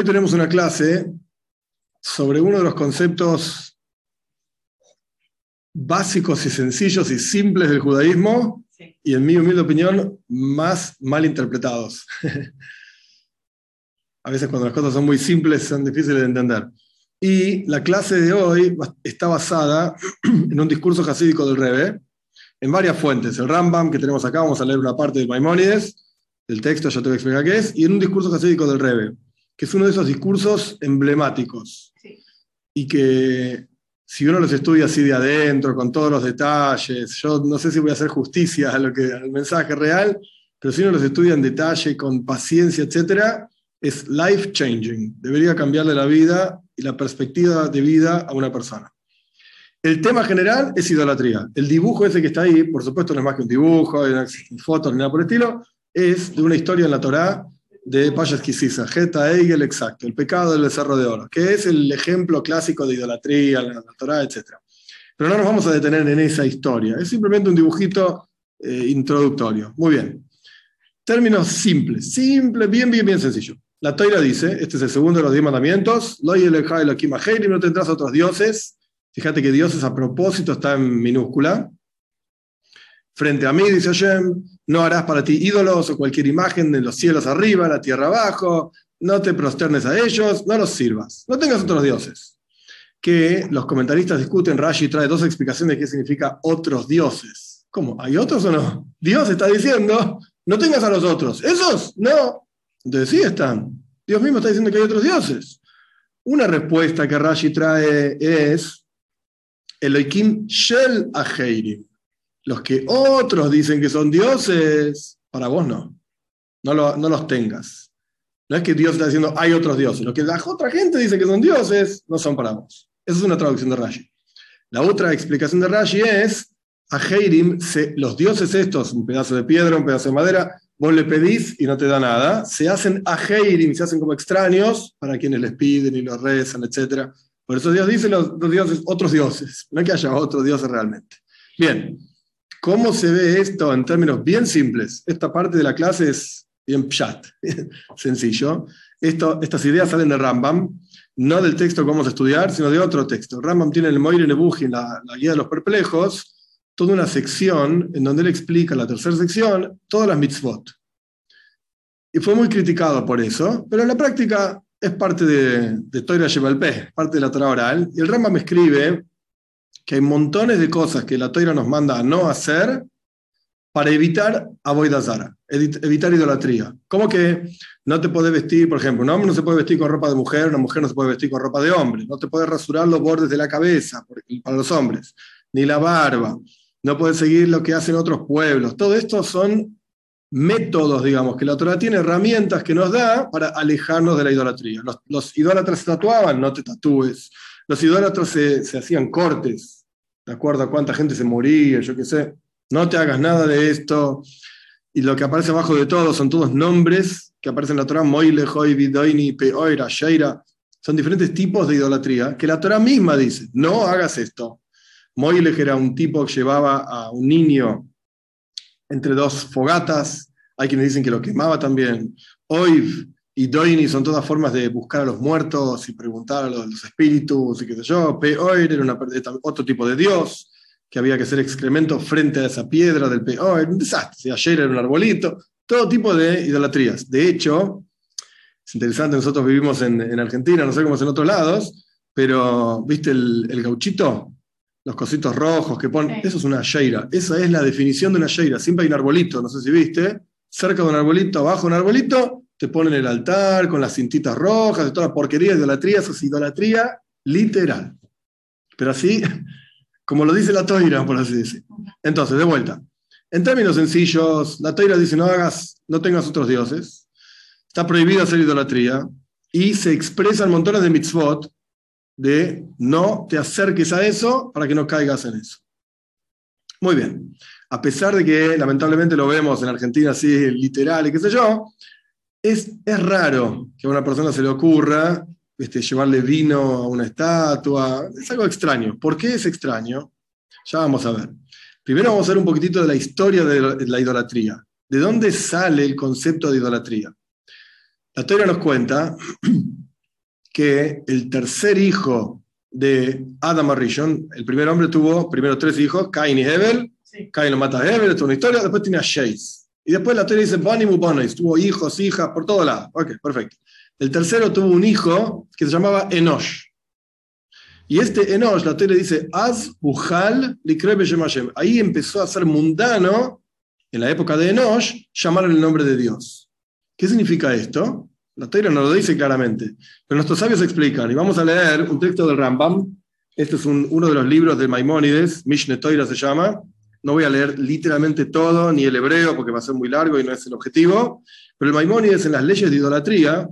Hoy tenemos una clase sobre uno de los conceptos básicos y sencillos y simples del judaísmo Sí. y en mi humilde opinión más mal interpretados. A veces cuando las cosas son muy simples son difíciles de entender. Y la clase de hoy está basada en un discurso jasídico del Rebbe, en varias fuentes. El Rambam que tenemos acá, vamos a leer una parte de Maimónides, del texto, ya te voy a explicar qué es, y en un discurso jasídico del Rebbe, que es uno de esos discursos emblemáticos Sí. y que si uno los estudia así de adentro, con todos los detalles, yo no sé si voy a hacer justicia a lo que, al mensaje real, pero si uno los estudia en detalle, con paciencia, etcétera, es life changing. Debería cambiarle la vida y la perspectiva de vida a una persona. El tema general es idolatría. El dibujo ese que está ahí, por supuesto, no es más que un dibujo, no existen fotos ni nada por el estilo, es de una historia en la Torá de Payas Kisisa, Geta Eigel, exacto, el pecado del becerro de oro, que es el ejemplo clásico de idolatría, la, Torá, etc. Pero no nos vamos a detener en esa historia, es simplemente un dibujito eh, introductorio. Muy bien. Términos simples, simple, bien, bien, bien sencillo. La Toira dice, este es el segundo de los diez mandamientos, "Lo yelechai Elohim Aherim", no tendrás otros dioses. Fíjate que dioses a propósito está en minúscula. Frente a mí, dice Hashem, no harás para ti ídolos o cualquier imagen de los cielos arriba, la tierra abajo, no te prosternes a ellos, no los sirvas, no tengas otros dioses. Que los comentaristas discuten, Rashi trae dos explicaciones de qué significa otros dioses. ¿Cómo? ¿Hay otros o no? Dios está diciendo, no tengas a los otros. ¿Esos? No. Entonces sí están. Dios mismo está diciendo que hay otros dioses. Una respuesta que Rashi trae es Elohim Shel Aheirim. Los que otros dicen que son dioses, para vos no. No, lo- no los tengas. No es que Dios está diciendo hay otros dioses. Lo que la otra gente dice que son dioses, no son para vos. Esa es una traducción de Rashi. La otra explicación de Rashi es Aheirim, se- los dioses estos, un pedazo de piedra, un pedazo de madera, vos le pedís y no te da nada. Se hacen Aheirim, se hacen como extraños para quienes les piden y los rezan, etc. Por eso Dios dice los, los dioses, otros dioses. No es que haya otros dioses realmente. Bien, ¿cómo se ve esto en términos bien simples? Esta parte de la clase es bien pshat, sencillo. Estas ideas salen de Rambam, no del texto que vamos a estudiar, sino de otro texto. Rambam tiene en el Moire Nebuji, la, la guía de los perplejos, toda una sección en donde él explica, la tercera sección, todas las mitzvot. Y fue muy criticado por eso, pero en la práctica es parte de, de Toira Shebalpeh, parte de la Torah oral. Y el Rambam escribe que hay montones de cosas que la Toira nos manda a no hacer para evitar avoidazara, evitar idolatría. Como que no te puedes vestir, por ejemplo, un hombre no se puede vestir con ropa de mujer, una mujer no se puede vestir con ropa de hombre, no te puedes rasurar los bordes de la cabeza para los hombres, ni la barba, no puedes seguir lo que hacen otros pueblos. Todo esto son métodos, digamos, que la Torah tiene herramientas que nos da para alejarnos de la idolatría. Los, los idólatras se tatuaban, no te tatúes. Los idólatras se hacían cortes, de acuerdo a cuánta gente se moría, yo qué sé. No te hagas nada de esto. Y lo que aparece abajo de todo son todos nombres que aparecen en la Torah, Moile, Hoi, Bidoini, Peoira, Sheira. Son diferentes tipos de idolatría que la Torah misma dice, no hagas esto. Moile era un tipo que llevaba a un niño entre dos fogatas, hay quienes dicen que lo quemaba también. Oiv y Doini son todas formas de buscar a los muertos y preguntar a los, los espíritus y qué sé yo. Peoir era una, otro tipo de dios que había que hacer excremento frente a esa piedra del Peoir, un desastre. Ayer era un arbolito, todo tipo de idolatrías. De hecho, es interesante, nosotros vivimos en, en Argentina, no sé cómo es en otros lados, pero ¿viste el, el gauchito? los cositos rojos que ponen, Sí. eso es una sheira, esa es la definición de una sheira, siempre hay un arbolito, no sé si viste, cerca de un arbolito, abajo de un arbolito, te ponen el altar con las cintitas rojas, de toda la porquería, idolatría, eso es idolatría literal. Pero así, como lo dice la toira, por así decir. Entonces, de vuelta, en términos sencillos, la toira dice no hagas, no tengas otros dioses, está prohibido hacer idolatría, y se expresan montones de mitzvot de no te acerques a eso para que no caigas en eso. Muy bien. A pesar de que lamentablemente lo vemos en Argentina así literal y qué sé yo, es, es raro que a una persona se le ocurra este, llevarle vino a una estatua. Es algo extraño. ¿Por qué es extraño? Ya vamos a ver. Primero vamos a ver un poquitito de la historia de la idolatría. ¿De dónde sale el concepto de idolatría? La historia nos cuenta que el tercer hijo de Adam Arishon, el primer hombre tuvo primero tres hijos, Cain y Hebel. Cain lo mata a Hebel, es una historia, después tiene a Sheis. Y después la teoría dice tuvo hijos, hijas, por todo lado. Ok, perfecto. El tercero tuvo un hijo que se llamaba Enosh. Y este Enosh, la teoría dice, Az Ujal. Ahí empezó a ser mundano, en la época de Enosh, llamar el nombre de Dios. ¿Qué significa esto? La teoría no lo dice claramente, pero nuestros sabios explican. Y vamos a leer un texto del Rambam. Este es uno de los libros de Maimónides, Mishne Toira se llama. No voy a leer literalmente todo, ni el hebreo, porque va a ser muy largo y no es el objetivo. Pero el Maimónides en las leyes de idolatría,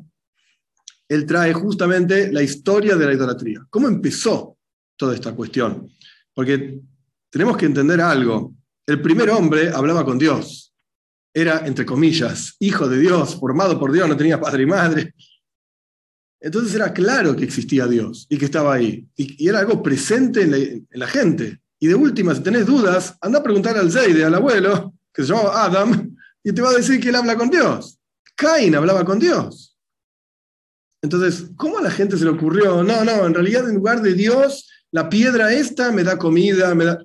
él trae justamente la historia de la idolatría. ¿Cómo empezó toda esta cuestión? Porque tenemos que entender algo. El primer hombre hablaba con Dios. Era, entre comillas, hijo de Dios, formado por Dios, no tenía padre y madre. Entonces era claro que existía Dios y que estaba ahí. Y, era algo presente en la gente. Y de última, si tenés dudas, anda a preguntar al Zeide, al abuelo, que se llamaba Adam, y te va a decir que él habla con Dios. Caín hablaba con Dios. Entonces, ¿cómo a la gente se le ocurrió? No, no, en realidad en lugar de Dios, la piedra esta me da comida, me da...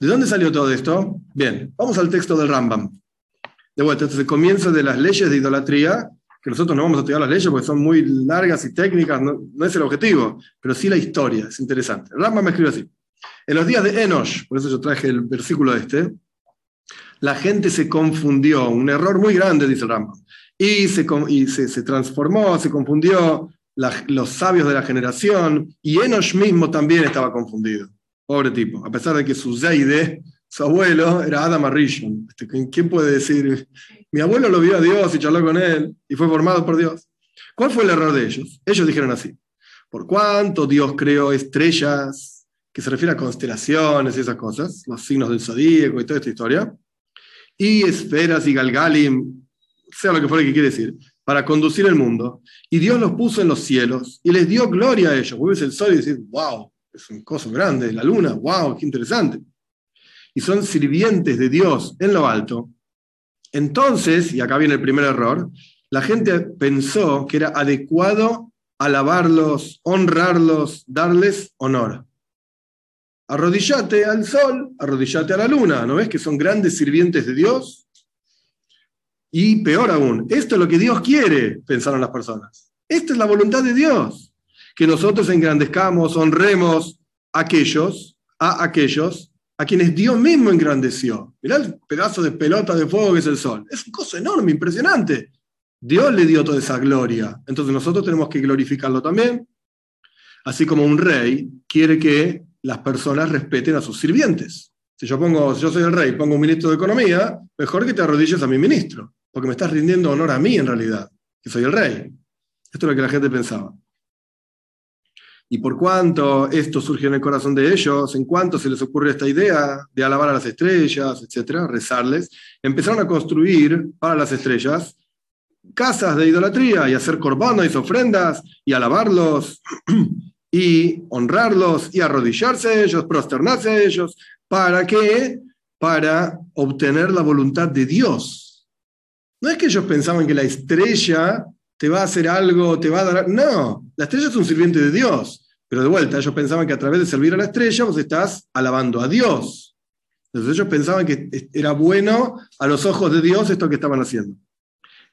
¿De dónde salió todo esto? Bien, vamos al texto del Rambam. De vuelta, este es el comienzo de las leyes de idolatría, que nosotros no vamos a estudiar las leyes porque son muy largas y técnicas, no, no es el objetivo, pero sí la historia, es interesante. Rambam me escribe así. En los días de Enosh, por eso yo traje el versículo este, la gente se confundió, un error muy grande, dice el y se, y se, transformó, se confundió los sabios de la generación, y Enosh mismo también estaba confundido. Pobre tipo, a pesar de que su Zeide, su abuelo, era Adam Arishon. Este, ¿Quién puede decir? Mi abuelo lo vio a Dios y charló con él, y fue formado por Dios. ¿Cuál fue el error de ellos? Ellos dijeron así, por cuánto Dios creó estrellas que se refiere a constelaciones y esas cosas, los signos del zodíaco y toda esta historia, y esferas y galgalim, sea lo que fuera que quiere decir, para conducir el mundo. Y Dios los puso en los cielos y les dio gloria a ellos. Vuelves el sol y decís, wow, es un coso grande, la luna, wow, qué interesante. Y son sirvientes de Dios en lo alto. Entonces, y acá viene el primer error, la gente pensó que era adecuado alabarlos, honrarlos, darles honor. Arrodillate al sol, arrodillate a la luna. ¿No ves que son grandes sirvientes de Dios? Y peor aún, esto es lo que Dios quiere, pensaron las personas. Esta es la voluntad de Dios. Que nosotros engrandezcamos, honremos a aquellos, a aquellos a quienes Dios mismo engrandeció. Mirá el pedazo de pelota de fuego que es el sol. Es un cosa enorme, impresionante. Dios le dio toda esa gloria. Entonces nosotros tenemos que glorificarlo también. Así como un rey quiere que las personas respeten a sus sirvientes. Si yo pongo, yo soy el rey, pongo un ministro de Economía, mejor que te arrodilles a mi ministro, porque me estás rindiendo honor a mí en realidad, que soy el rey. Esto es lo que la gente pensaba. Y por cuanto esto surgió en el corazón de ellos, en cuanto se les ocurre esta idea de alabar a las estrellas, etcétera, rezarles, empezaron a construir para las estrellas casas de idolatría y hacer corbanos y ofrendas y alabarlos y honrarlos y arrodillarse a ellos, prosternarse a ellos. ¿Para qué? Para obtener la voluntad de Dios. No es que ellos pensaban que la estrella te va a hacer algo, te va a dar... No, la estrella es un sirviente de Dios. Pero de vuelta, ellos pensaban que a través de servir a la estrella vos estás alabando a Dios. Entonces ellos pensaban que era bueno a los ojos de Dios esto que estaban haciendo.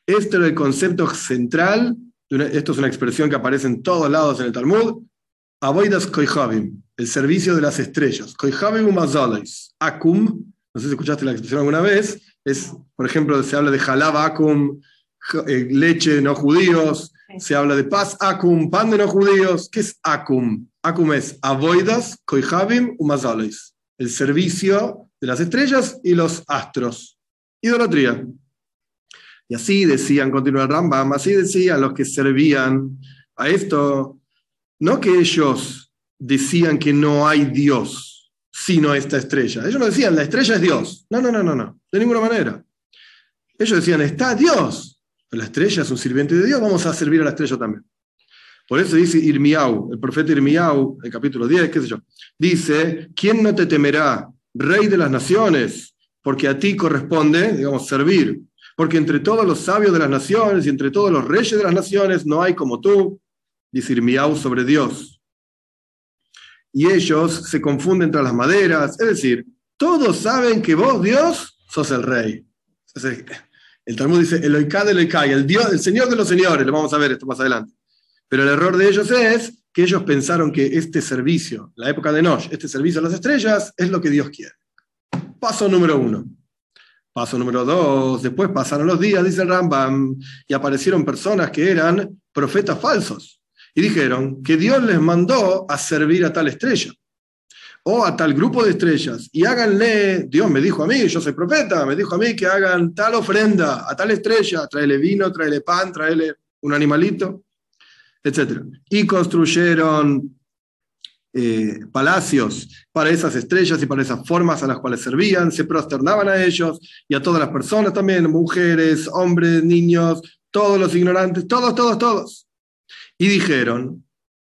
Este era el concepto central, esto es una expresión que aparece en todos lados en el Talmud, Avoidas Koihavim, el servicio de las estrellas. Koihavim umazalais. Akum, no sé si escuchaste la expresión alguna vez, es, por ejemplo, se habla de halab akum, eh, leche de no judíos, se habla de paz akum, pan de no judíos. ¿Qué es akum? Akum es avoidas koihavim umazalais, el servicio de las estrellas y los astros. Idolatría. Y así decían, continúa el Rambam, así decían los que servían a esto no que ellos decían que no hay Dios sino esta estrella. Ellos no decían, la estrella es Dios. No, no, no, no, no, de ninguna manera. Ellos decían, está Dios. La estrella es un sirviente de Dios, vamos a servir a la estrella también. Por eso dice Irmiau, el profeta Irmiau, el capítulo 10, qué sé yo, dice, ¿quién no te temerá, rey de las naciones? Porque a ti corresponde, digamos, servir. Porque entre todos los sabios de las naciones y entre todos los reyes de las naciones no hay como tú, dice Irmiau sobre Dios. Y ellos se confunden entre las maderas, es decir, todos saben que vos, Dios, sos el rey. El Talmud dice, Eloikad Eloikai, el Dios, el Señor de los señores, lo vamos a ver esto más adelante. Pero el error de ellos es que ellos pensaron que este servicio, la época de Nosh, este servicio a las estrellas, es lo que Dios quiere. Paso número uno. Paso número dos, después pasaron los días, dice el Rambam, y aparecieron personas que eran profetas falsos. Y dijeron que Dios les mandó a servir a tal estrella o a tal grupo de estrellas y háganle, Dios me dijo a mí, yo soy profeta, me dijo a mí que hagan tal ofrenda a tal estrella, tráele vino, tráele pan, tráele un animalito, etc. Y construyeron eh, palacios para esas estrellas y para esas formas a las cuales servían, se prosternaban a ellos y a todas las personas también, mujeres, hombres, niños, todos los ignorantes, todos, todos, todos. Y dijeron,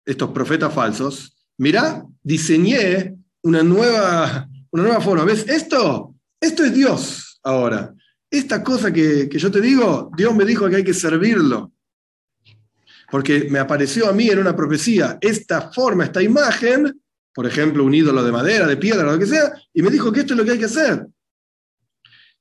estos profetas falsos, mirá, diseñé una nueva, una nueva forma. ¿Ves? Esto, esto es Dios ahora. Esta cosa que, que yo te digo, Dios me dijo que hay que servirlo. Porque me apareció a mí en una profecía esta forma, esta imagen, por ejemplo, un ídolo de madera, de piedra, lo que sea, y me dijo que esto es lo que hay que hacer.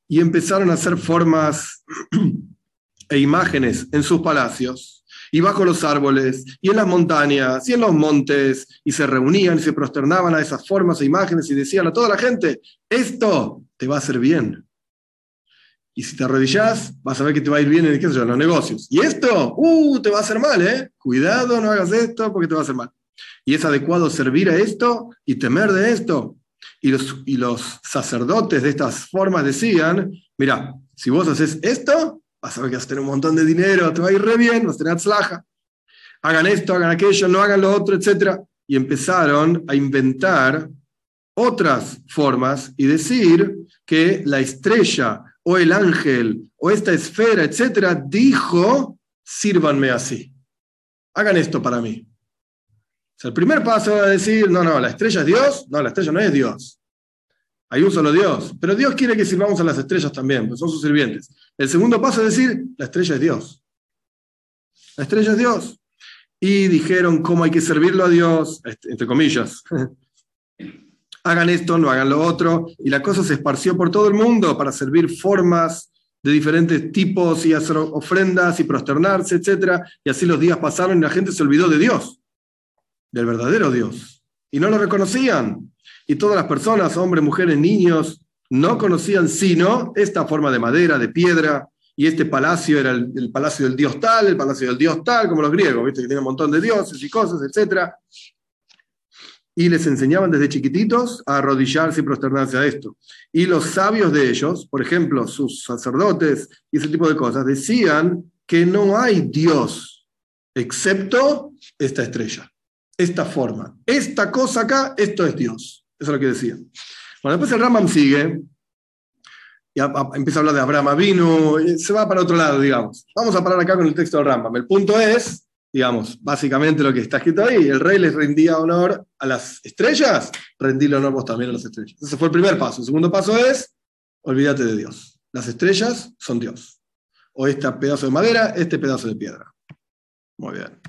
Y empezaron a hacer formas e imágenes en sus palacios y bajo los árboles, y en las montañas, y en los montes, y se reunían y se prosternaban a esas formas e imágenes y decían a toda la gente, esto te va a hacer bien. Y si te arrodillas, vas a ver que te va a ir bien en, ¿qué los negocios. Y esto, uh, te va a hacer mal, ¿eh? Cuidado, no hagas esto porque te va a hacer mal. Y es adecuado servir a esto y temer de esto. Y los, y los sacerdotes de estas formas decían, mira, si vos haces esto, vas a ver que vas a tener un montón de dinero, te va a ir re bien, vas a tener atzlaja. Hagan esto, hagan aquello, no hagan lo otro, etc. Y empezaron a inventar otras formas y decir que la estrella o el ángel o esta esfera, etc., dijo, sírvanme así. Hagan esto para mí. O sea, el primer paso es decir, no, no, la estrella es Dios. No, la estrella no es Dios. Hay un solo Dios. Pero Dios quiere que sirvamos a las estrellas también, pues son sus sirvientes. El segundo paso es decir, la estrella es Dios. La estrella es Dios. Y dijeron cómo hay que servirlo a Dios, entre comillas. hagan esto, no hagan lo otro. Y la cosa se esparció por todo el mundo para servir formas de diferentes tipos y hacer ofrendas y prosternarse, etc. Y así los días pasaron y la gente se olvidó de Dios, del verdadero Dios. Y no lo reconocían. Y todas las personas, hombres, mujeres, niños, no conocían sino esta forma de madera, de piedra, y este palacio era el, palacio del dios tal, el palacio del dios tal, como los griegos, ¿viste? que tienen un montón de dioses y cosas, etc. Y les enseñaban desde chiquititos a arrodillarse y prosternarse a esto. Y los sabios de ellos, por ejemplo, sus sacerdotes y ese tipo de cosas, decían que no hay Dios excepto esta estrella, esta forma. Esta cosa acá, esto es Dios. Eso es lo que decía. Bueno, después el Rambam sigue, y empieza a hablar de Abraham y se va para otro lado, digamos. Vamos a parar acá con el texto del Rambam. El punto es, digamos, básicamente lo que está escrito ahí, el rey les rendía honor a las estrellas, rendíle honor vos también a las estrellas. Ese fue el primer paso. El segundo paso es, olvídate de Dios. Las estrellas son Dios. O este pedazo de madera, este pedazo de piedra. Muy bien.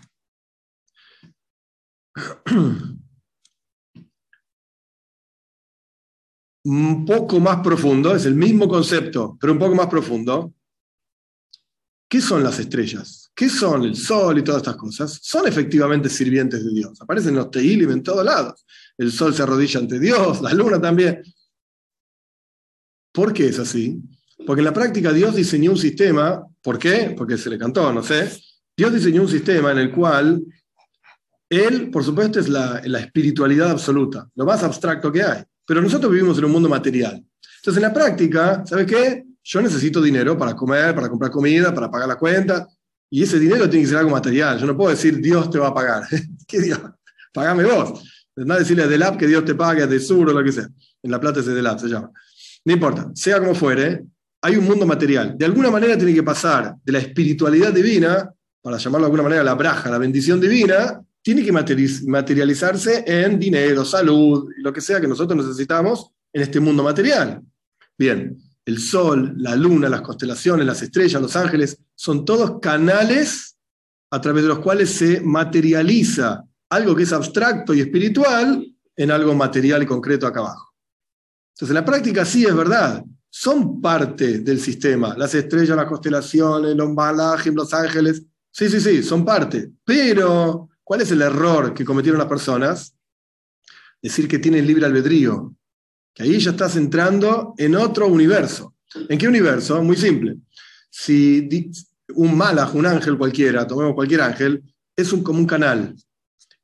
un poco más profundo, es el mismo concepto, pero un poco más profundo. ¿Qué son las estrellas? ¿Qué son el sol y todas estas cosas? Son efectivamente sirvientes de Dios. Aparecen los Teilim en todos lados. El sol se arrodilla ante Dios, la luna también. ¿Por qué es así? Porque en la práctica Dios diseñó un sistema, ¿por qué? Porque se le cantó, no sé. Dios diseñó un sistema en el cual Él, por supuesto, es la, la espiritualidad absoluta, lo más abstracto que hay. Pero nosotros vivimos en un mundo material. Entonces, en la práctica, ¿sabes qué? Yo necesito dinero para comer, para comprar comida, para pagar la cuenta. Y ese dinero tiene que ser algo material. Yo no puedo decir, Dios te va a pagar. ¿Qué Dios? Pagame vos. No decirle a Delap que Dios te pague, a Sur o lo que sea. En La Plata es de Delap, se llama. No importa, sea como fuere, hay un mundo material. De alguna manera tiene que pasar de la espiritualidad divina, para llamarlo de alguna manera la braja, la bendición divina, tiene que materializarse en dinero, salud, lo que sea que nosotros necesitamos en este mundo material. Bien, el sol, la luna, las constelaciones, las estrellas, los ángeles, son todos canales a través de los cuales se materializa algo que es abstracto y espiritual en algo material y concreto acá abajo. Entonces, en la práctica sí es verdad, son parte del sistema, las estrellas, las constelaciones, los malajim, los ángeles, sí, sí, sí, son parte, pero ¿cuál es el error que cometieron las personas? Decir que tienen libre albedrío, que ahí ya estás entrando en otro universo. ¿En qué universo? Muy simple. Si un malaj, un ángel cualquiera, tomemos cualquier ángel, es un, como un canal.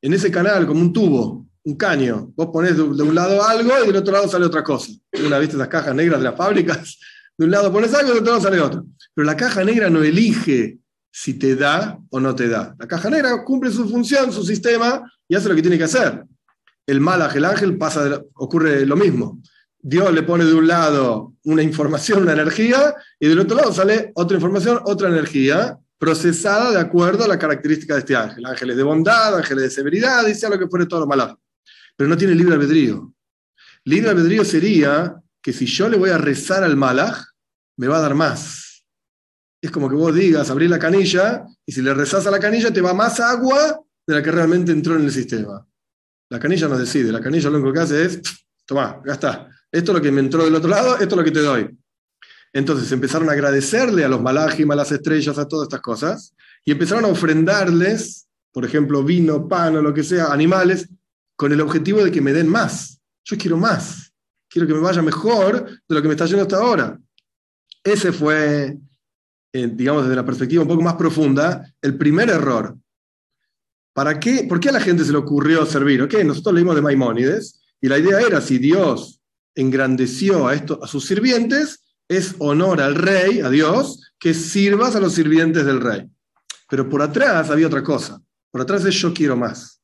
En ese canal, como un tubo, un caño, vos ponés de, un lado algo y del otro lado sale otra cosa. Una vez esas cajas negras de las fábricas, de un lado pones algo y del otro lado sale otro. Pero la caja negra no elige si te da o no te da. La caja negra cumple su función, su sistema y hace lo que tiene que hacer. El malaj, el ángel, pasa ocurre lo mismo. Dios le pone de un lado una información, una energía, y del otro lado sale otra información, otra energía, procesada de acuerdo a la característica de este ángel. Ángeles de bondad, ángeles de severidad, y sea lo que fuere todo lo malo. Pero no tiene libre albedrío. Libre albedrío sería que si yo le voy a rezar al malaj, me va a dar más. Es como que vos digas, abrir la canilla, y si le rezás a la canilla, te va más agua de la que realmente entró en el sistema. La canilla no decide, la canilla lo único que hace es, toma, ya está esto es lo que me entró del otro lado, esto es lo que te doy. Entonces empezaron a agradecerle a los malajim, a las estrellas, a todas estas cosas, y empezaron a ofrendarles, por ejemplo, vino, pan o lo que sea, animales, con el objetivo de que me den más. Yo quiero más. Quiero que me vaya mejor de lo que me está yendo hasta ahora. Ese fue, eh, digamos, desde la perspectiva un poco más profunda, el primer error. ¿Para qué? ¿Por qué a la gente se le ocurrió servir? Ok, nosotros leímos de Maimónides y la idea era si Dios engrandeció a, esto, a sus sirvientes, es honor al rey, a Dios, que sirvas a los sirvientes del rey. Pero por atrás había otra cosa. Por atrás es yo quiero más.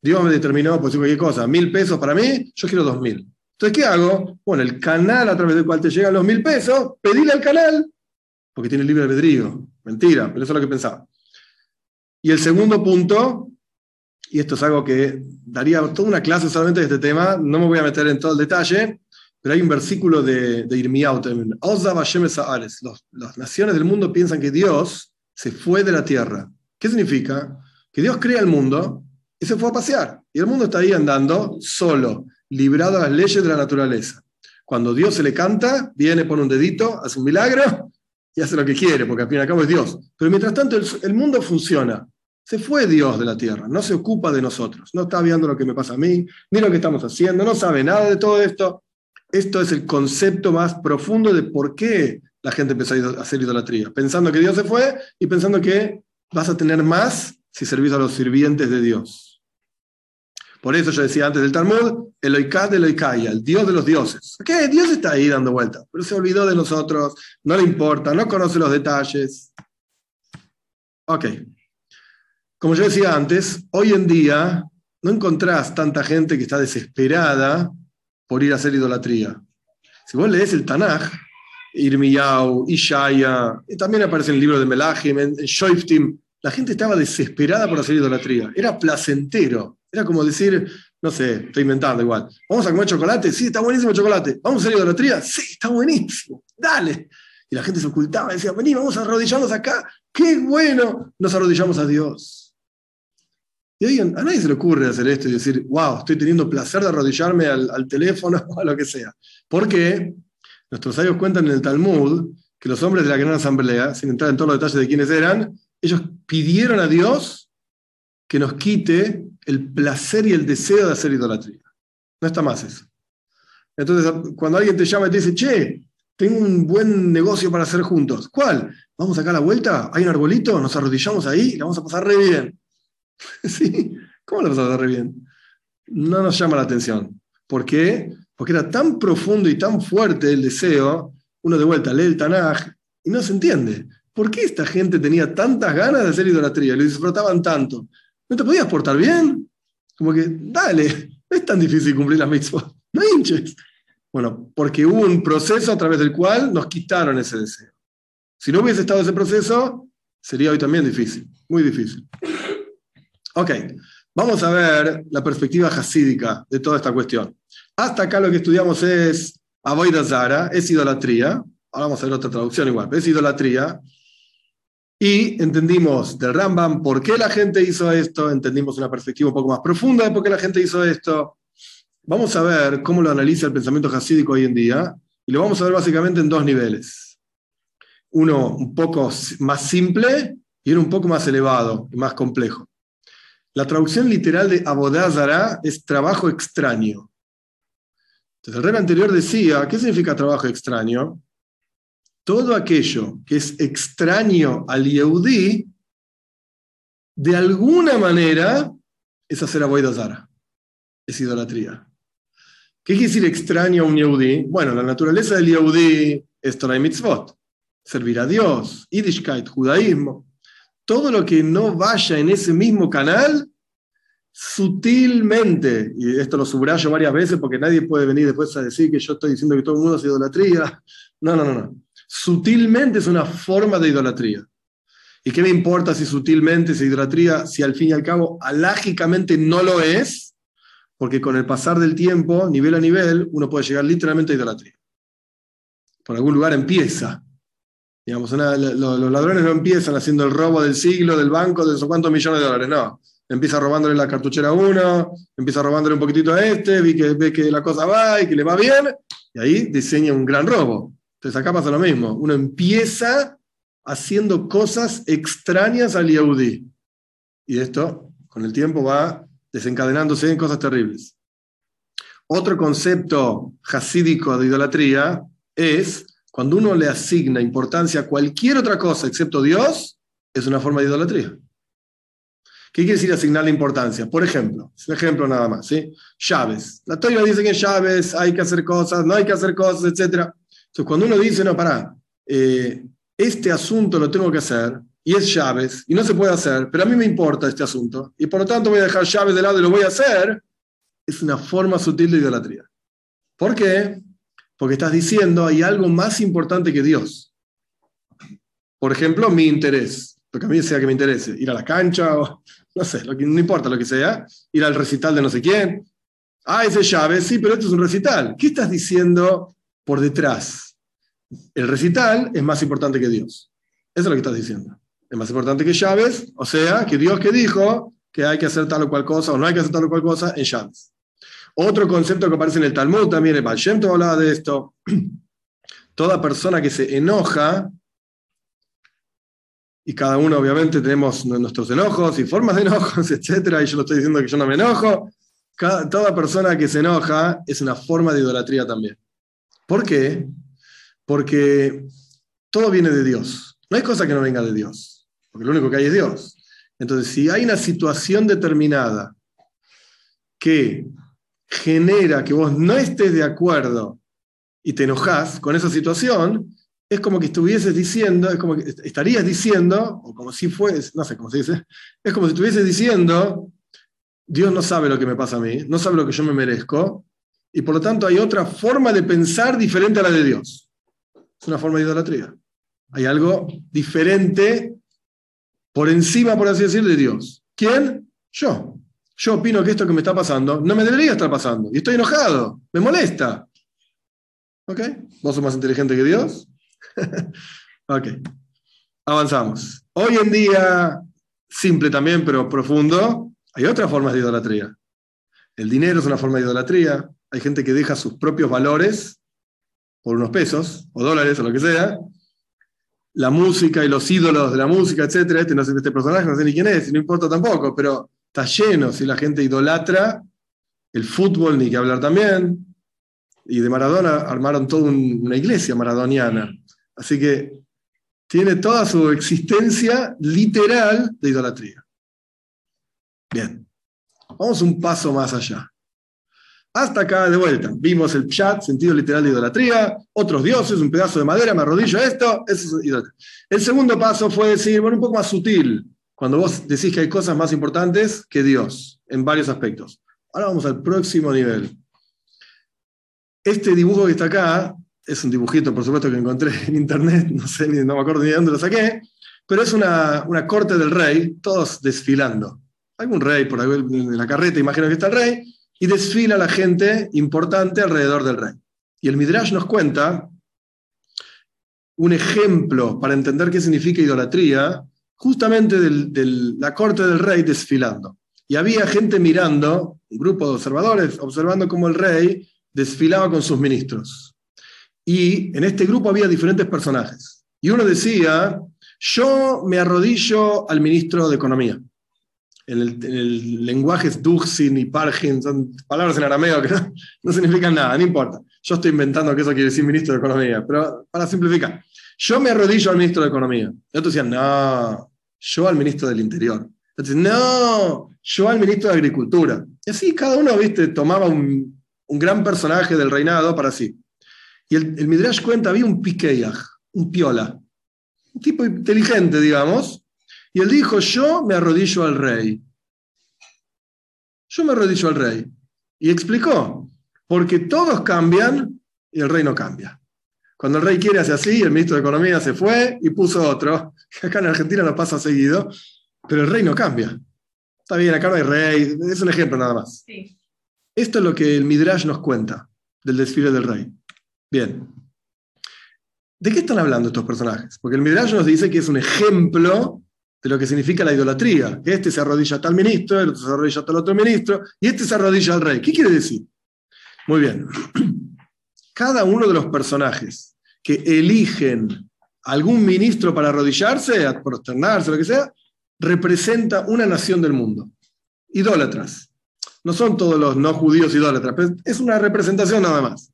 Dios me determinó, pues cualquier cosa, mil pesos para mí, yo quiero dos mil. Entonces, ¿qué hago? Bueno, el canal a través del cual te llegan los mil pesos, pedile al canal, porque tiene libre albedrío. Mentira, pero eso es lo que pensaba. Y el segundo punto y esto es algo que daría toda una clase solamente de este tema, no me voy a meter en todo el detalle, pero hay un versículo de, de Irmiyahu también. Las naciones del mundo piensan que Dios se fue de la tierra. ¿Qué significa? Que Dios crea el mundo y se fue a pasear. Y el mundo está ahí andando solo, librado a las leyes de la naturaleza. Cuando Dios se le canta, viene, pone un dedito, hace un milagro y hace lo que quiere, porque al fin y al cabo es Dios. Pero mientras tanto el mundo funciona. Se fue Dios de la tierra, no se ocupa de nosotros, no está viendo lo que me pasa a mí, ni lo que estamos haciendo, no sabe nada de todo esto. Esto es el concepto más profundo de por qué la gente empezó a hacer idolatría, pensando que Dios se fue y pensando que vas a tener más si servís a los sirvientes de Dios. Por eso yo decía antes del Talmud, Eloikad de Eloikaya, el Dios de los dioses. ¿Qué? Dios está ahí dando vueltas, pero se olvidó de nosotros, no le importa, no conoce los detalles. Ok. Como yo decía antes, hoy en día no encontrás tanta gente que está desesperada por ir a hacer idolatría. Si vos lees el Tanaj, Irmiyau, Ishaya, y también aparece en el libro de Melachim, en, Shoiftim, la gente estaba desesperada por hacer idolatría. Era placentero. Era como decir, no sé, estoy inventando igual. ¿Vamos a comer chocolate? Sí, está buenísimo el chocolate. ¿Vamos a hacer idolatría? Sí, está buenísimo. Dale. Y la gente se ocultaba y decía, vení, vamos a arrodillarnos acá. ¡Qué bueno! Nos arrodillamos a Dios. Y hoy a nadie se le ocurre hacer esto y decir, wow, estoy teniendo placer de arrodillarme al, teléfono o a lo que sea. Porque nuestros sabios cuentan en el Talmud que los hombres de la gran asamblea, sin entrar en todos los detalles de quiénes eran, ellos pidieron a Dios que nos quite el placer y el deseo de hacer idolatría. No está más eso. Entonces, cuando alguien te llama y te dice, che, tengo un buen negocio para hacer juntos. ¿Cuál? Vamos acá a la vuelta, hay un arbolito, nos arrodillamos ahí la vamos a pasar re bien. ¿Sí? ¿Cómo lo vas a dar bien? No nos llama la atención. ¿Por qué? Porque era tan profundo y tan fuerte el deseo, uno de vuelta lee el Tanaj y no se entiende. ¿Por qué esta gente tenía tantas ganas de hacer idolatría? Le disfrutaban tanto. ¿No te podías portar bien? Como que, dale, es tan difícil cumplir las mitzvot. No hinches. Bueno, porque hubo un proceso a través del cual nos quitaron ese deseo. Si no hubiese estado ese proceso, sería hoy también difícil, muy difícil. Ok, vamos a ver la perspectiva hasídica de toda esta cuestión. Hasta acá lo que estudiamos es Avoida Zara, es idolatría. Ahora vamos a ver otra traducción igual, es idolatría. Y entendimos del Rambam por qué la gente hizo esto, entendimos una perspectiva un poco más profunda de por qué la gente hizo esto. Vamos a ver cómo lo analiza el pensamiento hasídico hoy en día, y lo vamos a ver básicamente en dos niveles. Uno un poco más simple y uno un poco más elevado y más complejo. La traducción literal de Abodazara es trabajo extraño. Entonces, el rey anterior decía, ¿qué significa trabajo extraño? Todo aquello que es extraño al Yehudi, de alguna manera es hacer Zara, es idolatría. ¿Qué quiere decir extraño a un Yehudi? Bueno, la naturaleza del Yehudi es Torah y Mitzvot, servir a Dios, Yiddishkeit, judaísmo. Todo lo que no vaya en ese mismo canal, sutilmente, y esto lo subrayo varias veces porque nadie puede venir después a decir que yo estoy diciendo que todo el mundo es idolatría. No, no, no, no sutilmente es una forma de idolatría. ¿Y qué me importa si sutilmente es idolatría, si al fin y al cabo alágicamente no lo es? Porque con el pasar del tiempo, nivel a nivel, uno puede llegar literalmente a idolatría. Por algún lugar empieza. Digamos, los ladrones no empiezan haciendo el robo del siglo, del banco, de esos cuántos millones de dólares, no. Empieza robándole la cartuchera a uno, empieza robándole un poquitito a este, ve que, ve que la cosa va y que le va bien, y ahí diseña un gran robo. Entonces acá pasa lo mismo. Uno empieza haciendo cosas extrañas al Yehudi. Y esto, con el tiempo, va desencadenándose en cosas terribles. Otro concepto hasídico de idolatría es cuando uno le asigna importancia a cualquier otra cosa excepto Dios, es una forma de idolatría. ¿Qué quiere decir asignarle importancia? Por ejemplo, es un ejemplo nada más, ¿sí? Llaves. La Torah dice que en llaves hay que hacer cosas, no hay que hacer cosas, etc. Entonces, cuando uno dice, no, pará, eh, este asunto lo tengo que hacer, y es llaves, y no se puede hacer, pero a mí me importa este asunto, y por lo tanto voy a dejar llaves de lado y lo voy a hacer, es una forma sutil de idolatría. ¿Por qué? Porque estás diciendo hay algo más importante que Dios. Por ejemplo, mi interés, lo que a mí sea que me interese, ir a la cancha o no sé, lo que, no importa lo que sea, ir al recital de no sé quién. Ah, ese llave, sí, pero esto es un recital. ¿Qué estás diciendo por detrás. El recital es más importante que Dios. Eso es lo que estás diciendo. Es más importante que llaves, o sea, que Dios que dijo que hay que hacer tal o cual cosa o no hay que hacer tal o cual cosa en llaves. Otro concepto que aparece en el Talmud también, el Baal hablaba de esto. Toda persona que se enoja, y cada uno obviamente tenemos nuestros enojos y formas de enojos, etc. Y yo lo estoy diciendo que yo no me enojo. toda persona que se enoja es una forma de idolatría también. ¿Por qué? Porque todo viene de Dios. No hay cosa que no venga de Dios, porque lo único que hay es Dios. Entonces, si hay una situación determinada que genera que vos no estés de acuerdo y te enojas con esa situación, es como que estuvieses diciendo, es como que estarías diciendo, o como si fuese, no sé cómo se dice, es como si estuvieses diciendo, Dios no sabe lo que me pasa a mí, no sabe lo que yo me merezco, y por lo tanto hay otra forma de pensar diferente a la de Dios. Es una forma de idolatría. Hay algo diferente por encima, por así decir, de Dios. ¿Quién? Yo. Yo opino que esto que me está pasando no me debería estar pasando. Y estoy enojado. Me molesta. ¿Ok? ¿Vos sos más inteligente que Dios? ok. Avanzamos. Hoy en día, simple también, pero profundo, hay otras formas de idolatría. El dinero es una forma de idolatría. Hay gente que deja sus propios valores por unos pesos o dólares o lo que sea. La música y los ídolos de la música, etc. Este, no sé, este personaje no sé ni quién es, no importa tampoco, pero está lleno si la gente idolatra el fútbol, ni que hablar también. Y de Maradona armaron toda una iglesia maradoniana. Así que tiene toda su existencia literal de idolatría. Bien, vamos un paso más allá. Hasta acá de vuelta. Vimos el chat, sentido literal de idolatría, otros dioses, un pedazo de madera, me arrodillo esto, es idolatría. El segundo paso fue decir, bueno, un poco más sutil, cuando vos decís que hay cosas más importantes que Dios, en varios aspectos. Ahora vamos al próximo nivel. Este dibujo que está acá es un dibujito, por supuesto, que encontré en internet, no sé, no me acuerdo ni de dónde lo saqué, pero es una, una corte del rey, todos desfilando. Algún rey por ahí en la carreta, imagino que está el rey, y desfila la gente importante alrededor del rey. Y el Midrash nos cuenta un ejemplo para entender qué significa idolatría, justamente de la corte del rey desfilando. Y había gente mirando, un grupo de observadores, observando cómo el rey desfilaba con sus ministros. Y en este grupo había diferentes personajes. Y uno decía, yo me arrodillo al ministro de Economía. En el, lenguaje es Duxin y Pargin, son palabras en arameo que no, significan nada, no importa. Yo estoy inventando que eso quiere decir ministro de Economía, pero para simplificar. Yo me arrodillo al ministro de Economía. Y otros decían, no, yo al ministro del Interior. No, yo al ministro de Agricultura. Y así cada uno, viste, tomaba un, gran personaje del reinado para sí. Y el, el Midrash cuenta, había un piqueyaj, un piola, un tipo inteligente, digamos, y él dijo, yo me arrodillo al rey. Yo me arrodillo al rey. Y explicó, porque todos cambian y el rey no cambia. Cuando el rey quiere hace así, el ministro de Economía se fue y puso otro. Acá en Argentina lo pasa seguido, pero el rey no cambia. Está bien, acá no hay rey, es un ejemplo nada más. Esto es lo que el Midrash nos cuenta del desfile del rey. Bien. ¿De qué están hablando estos personajes? Porque el Midrash nos dice que es un ejemplo de lo que significa la idolatría. Que este se arrodilla a tal ministro, el otro se arrodilla a tal otro ministro, y este se arrodilla al rey. ¿Qué quiere decir? Muy bien. Cada uno de los personajes que eligen algún ministro para arrodillarse, a prosternarse, lo que sea, representa una nación del mundo. Idólatras. No son todos los no judíos idólatras, pero es una representación nada más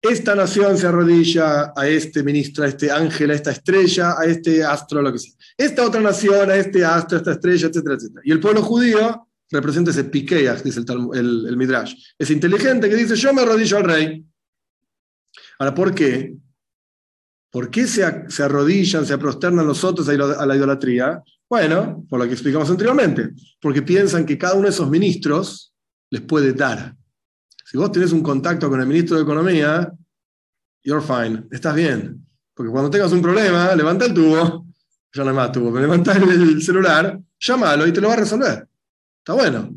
esta nación se arrodilla a este ministro, a este ángel, a esta estrella, a este astro, lo que sea. Esta otra nación, a este astro, a esta estrella, etcétera, etcétera. Y el pueblo judío representa ese piqueas, dice el, Midrash. Es inteligente que dice, yo me arrodillo al rey. Ahora, ¿por qué? ¿Por qué se, se arrodillan, se prosternan los otros a la idolatría? Bueno, por lo que explicamos anteriormente, porque piensan que cada uno de esos ministros les puede dar. Si vos tenés un contacto con el ministro de Economía, you're fine, estás bien. Porque cuando tengas un problema, levanta el tubo, ya no hay más tubo, pero levanta el celular, llámalo y te lo va a resolver. Está bueno.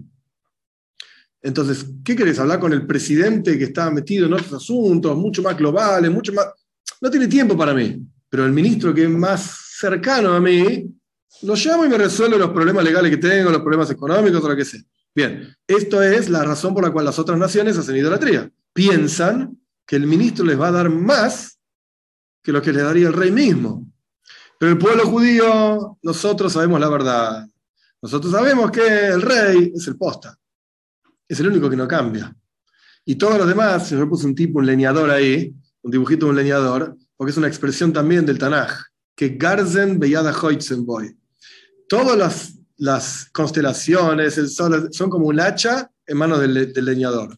Entonces, ¿qué querés? ¿Hablar con el presidente que está metido en otros asuntos, mucho más globales, mucho más... No tiene tiempo para mí, pero el ministro que es más cercano a mí, lo llamo y me resuelve los problemas legales que tengo, los problemas económicos o lo que sea. Bien, esto es la razón por la cual las otras naciones hacen idolatría. Piensan que el ministro les va a dar más que lo que le daría el rey mismo. Pero el pueblo judío, nosotros sabemos la verdad. Nosotros sabemos que el rey es el posta. Es el único que no cambia. Y todos los demás, yo puse un tipo, un leñador ahí, un dibujito de un leñador, porque es una expresión también del Tanaj, que Garzen Beyada Hoitzenboy. Todas las las constelaciones, el sol, son como un hacha en manos del, leñador.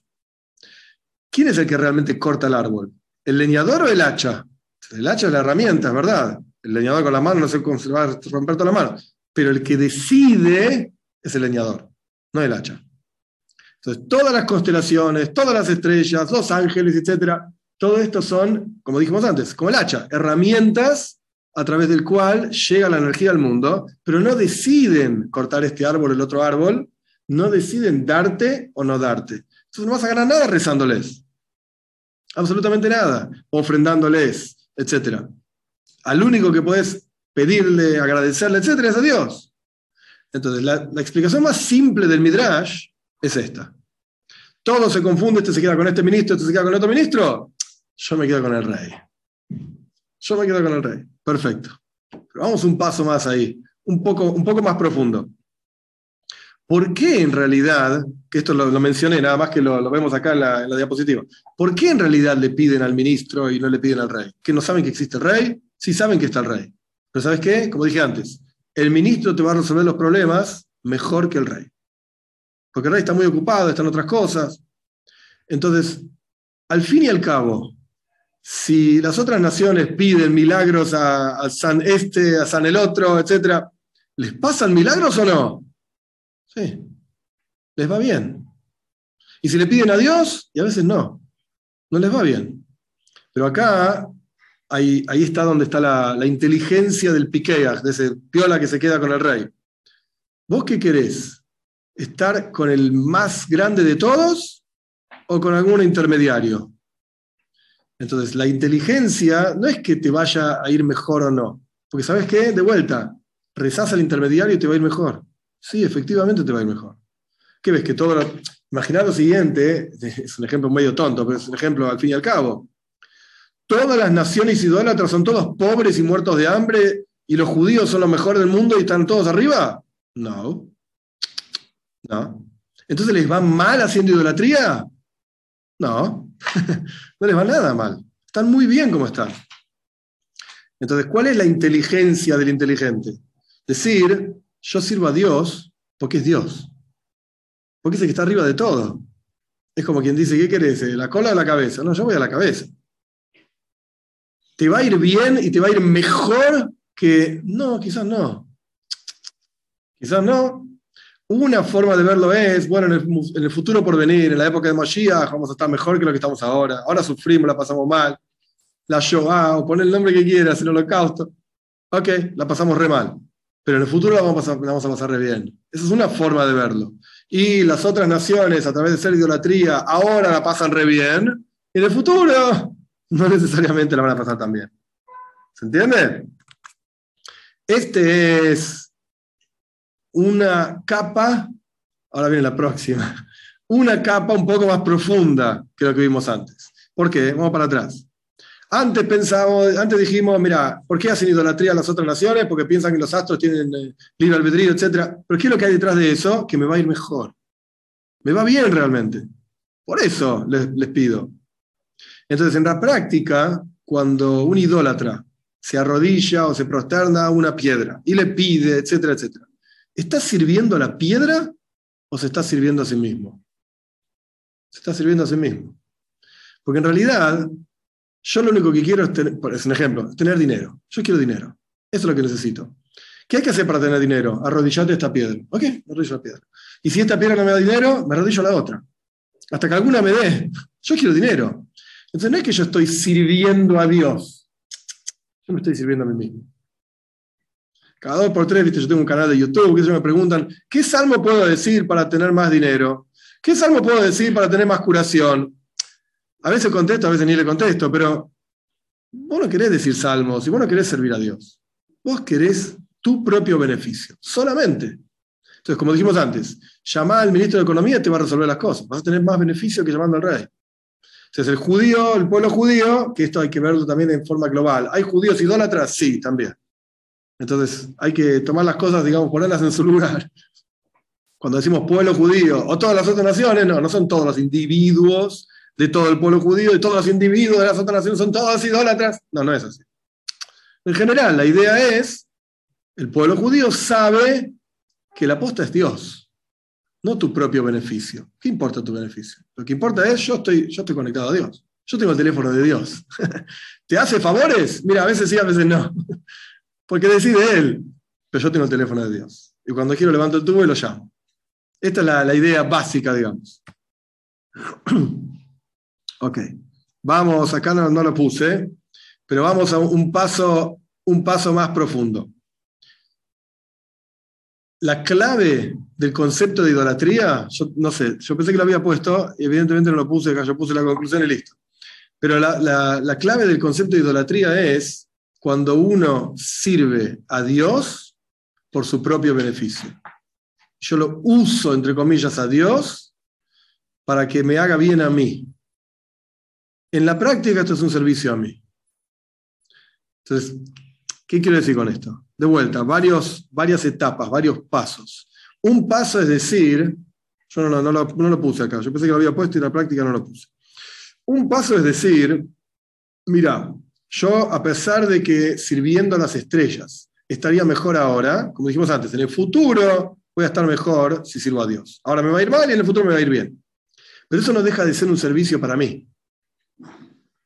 ¿Quién es el que realmente corta el árbol? ¿El leñador o el hacha? El hacha es la herramienta, es verdad. El leñador con la mano no se va a romper toda la mano. Pero el que decide es el leñador, no el hacha. Entonces, todas las constelaciones, todas las estrellas, los ángeles, etcétera, todo esto son, como dijimos antes, como el hacha, herramientas a través del cual llega la energía al mundo, pero no deciden cortar este árbol el otro árbol, no deciden darte o no darte. Entonces no vas a ganar nada rezándoles. Absolutamente nada. Ofrendándoles, etc. Al único que puedes pedirle, agradecerle, etc. es a Dios. Entonces, la, la explicación más simple del Midrash es esta. Todo se confunde, este se queda con este ministro, este se queda con otro ministro. Yo me quedo con el rey. Yo me quedo con el rey. Perfecto. Vamos un paso más ahí, un poco, un poco más profundo. ¿Por qué en realidad, que esto lo, mencioné, nada más que lo, vemos acá en la, en la, diapositiva, ¿por qué en realidad le piden al ministro y no le piden al rey? ¿Que no saben que existe el rey? Sí saben que está el rey. Pero ¿sabes qué? Como dije antes, el ministro te va a resolver los problemas mejor que el rey. Porque el rey está muy ocupado, está en otras cosas. Entonces, al fin y al cabo, si las otras naciones piden milagros a, San este, a San el otro, etc., ¿les pasan milagros o no? Sí, les va bien. Y si le piden a Dios, y a veces no, no les va bien. Pero acá, ahí, está donde está la, la inteligencia del piqueas, de ese piola que se queda con el rey. ¿Vos qué querés? ¿Estar con el más grande de todos o con algún intermediario? Entonces, la inteligencia no es que te vaya a ir mejor o no. Porque, ¿sabes qué? De vuelta, rezás al intermediario y te va a ir mejor. Sí, efectivamente te va a ir mejor. ¿Qué ves? Que todo. Lo... Imaginá lo siguiente, es un ejemplo medio tonto, pero es un ejemplo al fin y al cabo. Todas las naciones idólatras son todos pobres y muertos de hambre y los judíos son los mejores del mundo y están todos arriba. No. No. Entonces les va mal haciendo idolatría. No. no les va nada mal. Están muy bien como están. Entonces, ¿cuál es la inteligencia del inteligente? Decir, yo sirvo a Dios porque es Dios. Porque es el que está arriba de todo. Es como quien dice, ¿qué querés? ¿La cola o la cabeza? No, yo voy a la cabeza. ¿Te va a ir bien y te va a ir mejor que... No, quizás no. Quizás no. Una forma de verlo es, bueno, en el, futuro por venir, en la época de Mashiach, vamos a estar mejor que lo que estamos ahora. Ahora sufrimos, la pasamos mal. La Shoah, o pon el nombre que quieras, el holocausto. Ok, la pasamos re mal. Pero en el futuro la vamos, a, la vamos a pasar re bien. Esa es una forma de verlo. Y las otras naciones, a través de ser idolatría, ahora la pasan re bien. Y en el futuro no necesariamente la van a pasar tan bien. ¿Se entiende? Este es una capa, ahora viene la próxima, una capa un poco más profunda que lo que vimos antes. ¿Por qué? Vamos para atrás. Antes pensamos, antes dijimos, mira, ¿por qué hacen idolatría a las otras naciones? Porque piensan que los astros tienen eh, libre albedrío, etc. Pero ¿qué es lo que hay detrás de eso? Que me va a ir mejor. Me va bien realmente. Por eso les, pido. Entonces, en la práctica, cuando un idólatra se arrodilla o se prosterna a una piedra y le pide, etcétera, etcétera, ¿está sirviendo a la piedra o se está sirviendo a sí mismo? Se está sirviendo a sí mismo. Porque en realidad, yo lo único que quiero es tener, es un ejemplo, tener dinero. Yo quiero dinero. Eso es lo que necesito. ¿Qué hay que hacer para tener dinero? Arrodillarte esta piedra. Ok, me arrodillo la piedra. Y si esta piedra no me da dinero, me arrodillo la otra. Hasta que alguna me dé. Yo quiero dinero. Entonces no es que yo estoy sirviendo a Dios, yo me estoy sirviendo a mí mismo. Cada dos por tres, ¿viste? yo tengo un canal de YouTube que ellos me preguntan, ¿qué salmo puedo decir para tener más dinero? ¿Qué salmo puedo decir para tener más curación? A veces contesto, a veces ni le contesto, pero vos no querés decir salmos y vos no querés servir a Dios. Vos querés tu propio beneficio, solamente. Entonces, como dijimos antes, llamar al ministro de Economía te va a resolver las cosas. Vas a tener más beneficio que llamando al rey. Entonces, el judío, el pueblo judío, que esto hay que verlo también en forma global. ¿Hay judíos idólatras? Sí, también. Entonces, hay que tomar las cosas, digamos, ponerlas en su lugar. Cuando decimos pueblo judío o todas las otras naciones, no, no son todos los individuos de todo el pueblo judío y todos los individuos de las otras naciones son todos idólatras. No, no es así. En general, la idea es, el pueblo judío sabe que la aposta es Dios no tu propio beneficio. ¿Qué importa tu beneficio? Lo que importa es yo estoy, yo estoy conectado a Dios. Yo tengo el teléfono de Dios. ¿Te hace favores? Mira, a veces sí, a veces no. Porque decide Él. Pero yo tengo el teléfono de Dios. Y cuando quiero levanto el tubo y lo llamo. Esta es la, idea básica, digamos. ok. Vamos, acá no, no, lo puse, pero vamos a un paso, un paso más profundo la clave del concepto de idolatría, yo no sé, yo pensé que lo había puesto, y evidentemente no lo puse acá, yo puse la conclusión y listo. Pero la, clave del concepto de idolatría es cuando uno sirve a Dios por su propio beneficio. Yo lo uso, entre comillas, a Dios para que me haga bien a mí. En la práctica esto es un servicio a mí. Entonces, ¿qué quiero decir con esto? de vuelta, varias etapas, varios pasos. Un paso es decir, yo no, lo, puse acá, yo pensé que lo había puesto y en la práctica no lo puse. Un paso es decir, mira, yo a pesar de que sirviendo a las estrellas estaría mejor ahora, como dijimos antes, en el futuro voy a estar mejor si sirvo a Dios. Ahora me va a ir mal y en el futuro me va a ir bien. Pero eso no deja de ser un servicio para mí.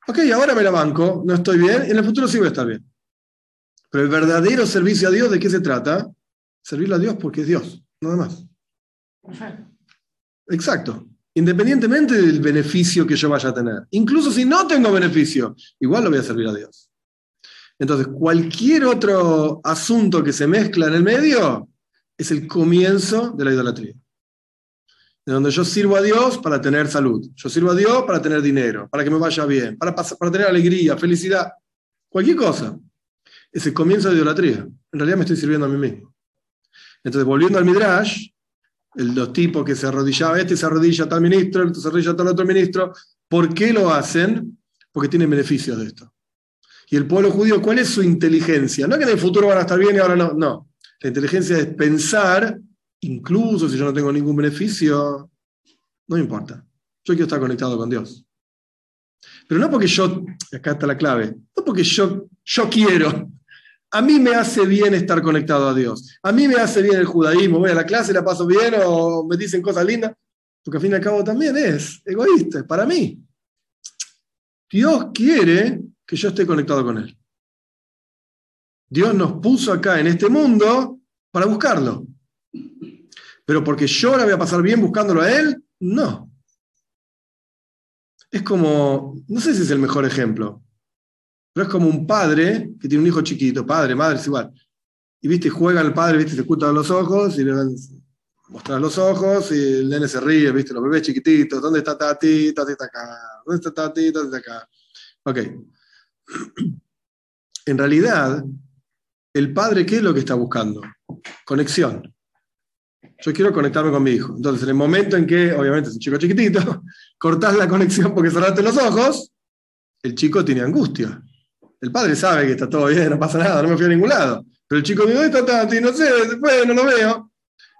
Ok, ahora me la banco, no estoy bien, y en el futuro sí voy a estar bien. Pero el verdadero servicio a Dios, ¿de qué se trata? Servirle a Dios porque es Dios, nada más. Exacto. Independientemente del beneficio que yo vaya a tener. Incluso si no tengo beneficio, igual lo voy a servir a Dios. Entonces, cualquier otro asunto que se mezcla en el medio es el comienzo de la idolatría. de donde yo sirvo a Dios para tener salud, yo sirvo a Dios para tener dinero, para que me vaya bien, para, tener alegría, felicidad, cualquier cosa. Es el comienzo de idolatría. En realidad me estoy sirviendo a mí mismo. Entonces, volviendo al Midrash, el, los tipos que se arrodillaban, este se arrodilla tal ministro, el se arrodilla tal otro ministro, ¿por qué lo hacen? Porque tienen beneficios de esto. Y el pueblo judío, ¿cuál es su inteligencia? No que en el futuro van a estar bien y ahora no, no. La inteligencia es pensar incluso si yo no tengo ningún beneficio, no importa. Yo quiero estar conectado con Dios. Pero no porque yo, acá está la clave, no porque yo, yo quiero. A mí me hace bien estar conectado a Dios. A mí me hace bien el judaísmo. Voy a la clase, la paso bien o me dicen cosas lindas. Porque al fin y al cabo también es egoísta, es para mí. Dios quiere que yo esté conectado con Él. Dios nos puso acá en este mundo para buscarlo. Pero porque yo la voy a pasar bien buscándolo a él, no. Es como, no sé si es el mejor ejemplo, pero es como un padre que tiene un hijo chiquito, padre, madre, es igual. Y viste, juega el padre, viste, se ocultan los ojos y le mostrar los ojos y el nene se ríe, viste, los bebés chiquititos, ¿dónde está Tati? Tati está acá, ¿dónde está Tati? Tati está acá. Ok. En realidad, el padre, ¿qué es lo que está buscando? Conexión. Yo quiero conectarme con mi hijo. Entonces, en el momento en que, obviamente es un chico chiquitito, cortás la conexión porque cerraste los ojos, el chico tiene angustia. El padre sabe que está todo bien, no pasa nada, no me fui a ningún lado. Pero el chico ¿dónde está? No sé, después no lo veo.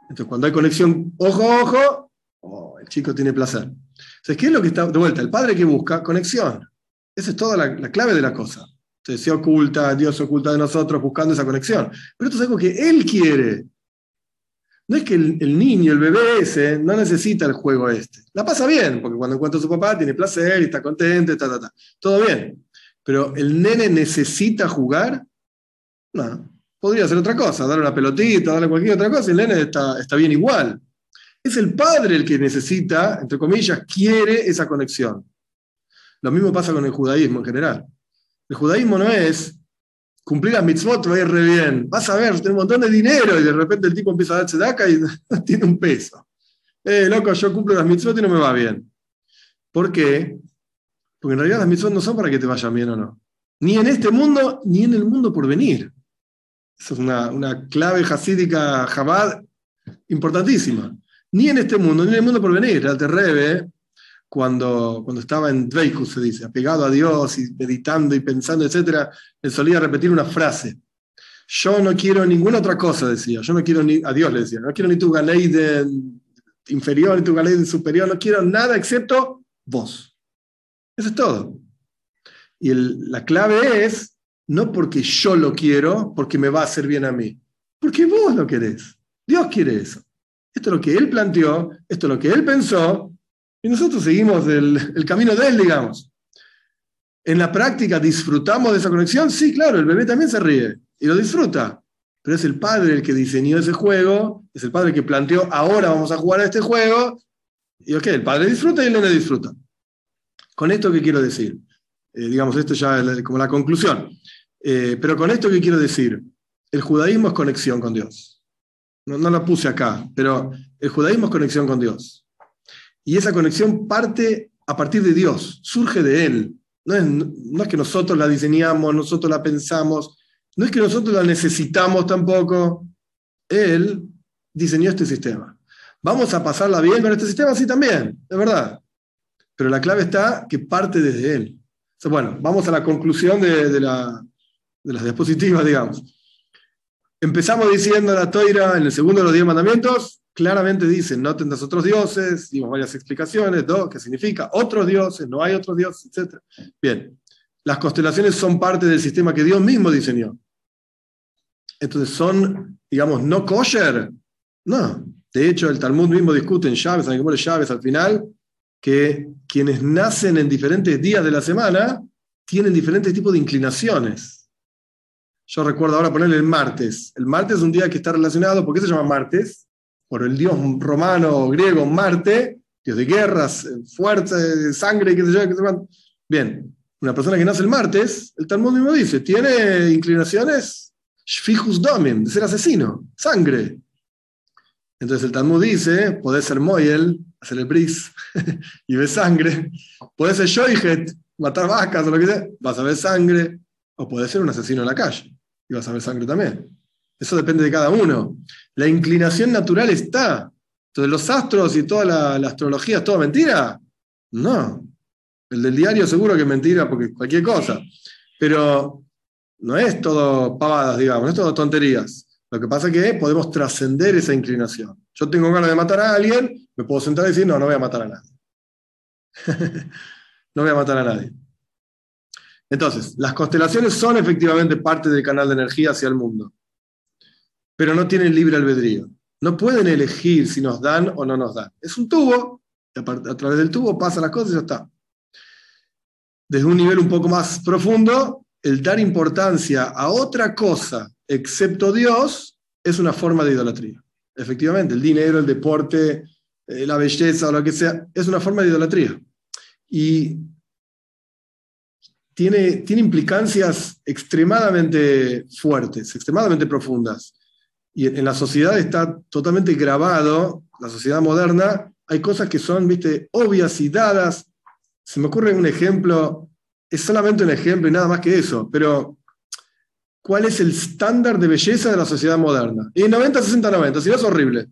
Entonces, cuando hay conexión ojo a ojo, oh, el chico tiene placer. Entonces, ¿qué es lo que está de vuelta? El padre que busca conexión. Esa es toda la, la clave de la cosa. Entonces, se oculta, Dios se oculta de nosotros buscando esa conexión. Pero esto es algo que Él quiere. No es que el, niño, el bebé ese, no necesita el juego este. La pasa bien, porque cuando encuentra a su papá tiene placer y está contento, ta, todo bien. Pero el nene necesita jugar, no. Podría hacer otra cosa, darle una pelotita, darle cualquier otra cosa, y el nene está, está bien igual. Es el padre el que necesita, entre comillas, quiere esa conexión. Lo mismo pasa con el judaísmo en general. El judaísmo no es cumplir las mitzvot va a ir re bien. Vas a ver, tiene un montón de dinero y de repente el tipo empieza a darse daca y tiene un peso. Eh, loco, yo cumplo las mitzvot y no me va bien. ¿Por qué? Porque en realidad las mitzvot no son para que te vayan bien o no. Ni en este mundo, ni en el mundo por venir. Esa es una, una clave hasídica jabad importantísima. Ni en este mundo, ni en el mundo por venir. El Terrebe, cuando, cuando estaba en Dveikus, se dice, apegado a Dios y meditando y pensando, etc., él solía repetir una frase. Yo no quiero ninguna otra cosa, decía. Yo no quiero ni, a Dios le decía, no quiero ni tu de inferior, ni tu de superior, no quiero nada excepto vos. Eso es todo. Y la clave es, no porque yo lo quiero, porque me va a hacer bien a mí, porque vos lo querés. Dios quiere eso. Esto es lo que Él planteó, esto es lo que Él pensó, y nosotros seguimos el, camino de él, digamos. En la práctica, ¿disfrutamos de esa conexión? Sí, claro, el bebé también se ríe y lo disfruta. Pero es el padre el que diseñó ese juego, es el padre que planteó, ahora vamos a jugar a este juego. Y ok, el padre disfruta y el nene disfruta. Con esto, ¿qué quiero decir? Eh, digamos, esto ya es como la conclusión. Eh, pero con esto, ¿qué quiero decir? El judaísmo es conexión con Dios. No, no la puse acá, pero el judaísmo es conexión con Dios. Y esa conexión parte a partir de Dios, surge de Él. No es, no es que nosotros la diseñamos, nosotros la pensamos, no es que nosotros la necesitamos tampoco. Él diseñó este sistema. ¿Vamos a pasarla bien con este sistema? Sí, también, es verdad. Pero la clave está que parte desde Él. bueno, vamos a la conclusión de, de, la, de las diapositivas, digamos. Empezamos diciendo la toira en el segundo de los diez mandamientos, claramente dice, no tendrás otros dioses, dimos varias explicaciones, dos, ¿qué significa? Otros dioses, no hay otros dioses, etc. Bien, las constelaciones son parte del sistema que Dios mismo diseñó. Entonces, ¿son, digamos, no kosher? No. De hecho, el Talmud mismo discute en Llaves, en el Llaves al final, que quienes nacen en diferentes días de la semana tienen diferentes tipos de inclinaciones. Yo recuerdo ahora ponerle el martes. El martes es un día que está relacionado, ¿por qué se llama martes? por el dios romano griego Marte, dios de guerras, fuerza, sangre, qué sé yo, qué sé Bien, una persona que nace el martes, el Talmud mismo dice, tiene inclinaciones fijus domim, de ser asesino, sangre. Entonces el Talmud dice, podés ser Moyel, hacer el bris y ver sangre, podés ser Shoihet, matar vacas o lo que sea, vas a ver sangre, o podés ser un asesino en la calle y vas a ver sangre también. Eso depende de cada uno. La inclinación natural está. Entonces, los astros y toda la, astrología es toda mentira. No. El del diario seguro que es mentira porque cualquier cosa. Pero no es todo pavadas, digamos, no es todo tonterías. Lo que pasa es que podemos trascender esa inclinación. Yo tengo ganas de matar a alguien, me puedo sentar y decir, no, no voy a matar a nadie. no voy a matar a nadie. Entonces, las constelaciones son efectivamente parte del canal de energía hacia el mundo, pero no tienen libre albedrío. No pueden elegir si nos dan o no nos dan. Es un tubo, a través del tubo pasan las cosas y ya está. Desde un nivel un poco más profundo, el dar importancia a otra cosa excepto Dios es una forma de idolatría. Efectivamente, el dinero, el deporte, eh, la belleza o lo que sea, es una forma de idolatría. Y tiene, tiene implicancias extremadamente fuertes, extremadamente profundas. Y en la sociedad está totalmente grabado, la sociedad moderna, hay cosas que son, viste, obvias y dadas. Se me ocurre un ejemplo, es solamente un ejemplo y nada más que eso, pero ¿cuál es el estándar de belleza de la sociedad moderna? Y 90, 60, 90, si no es horrible.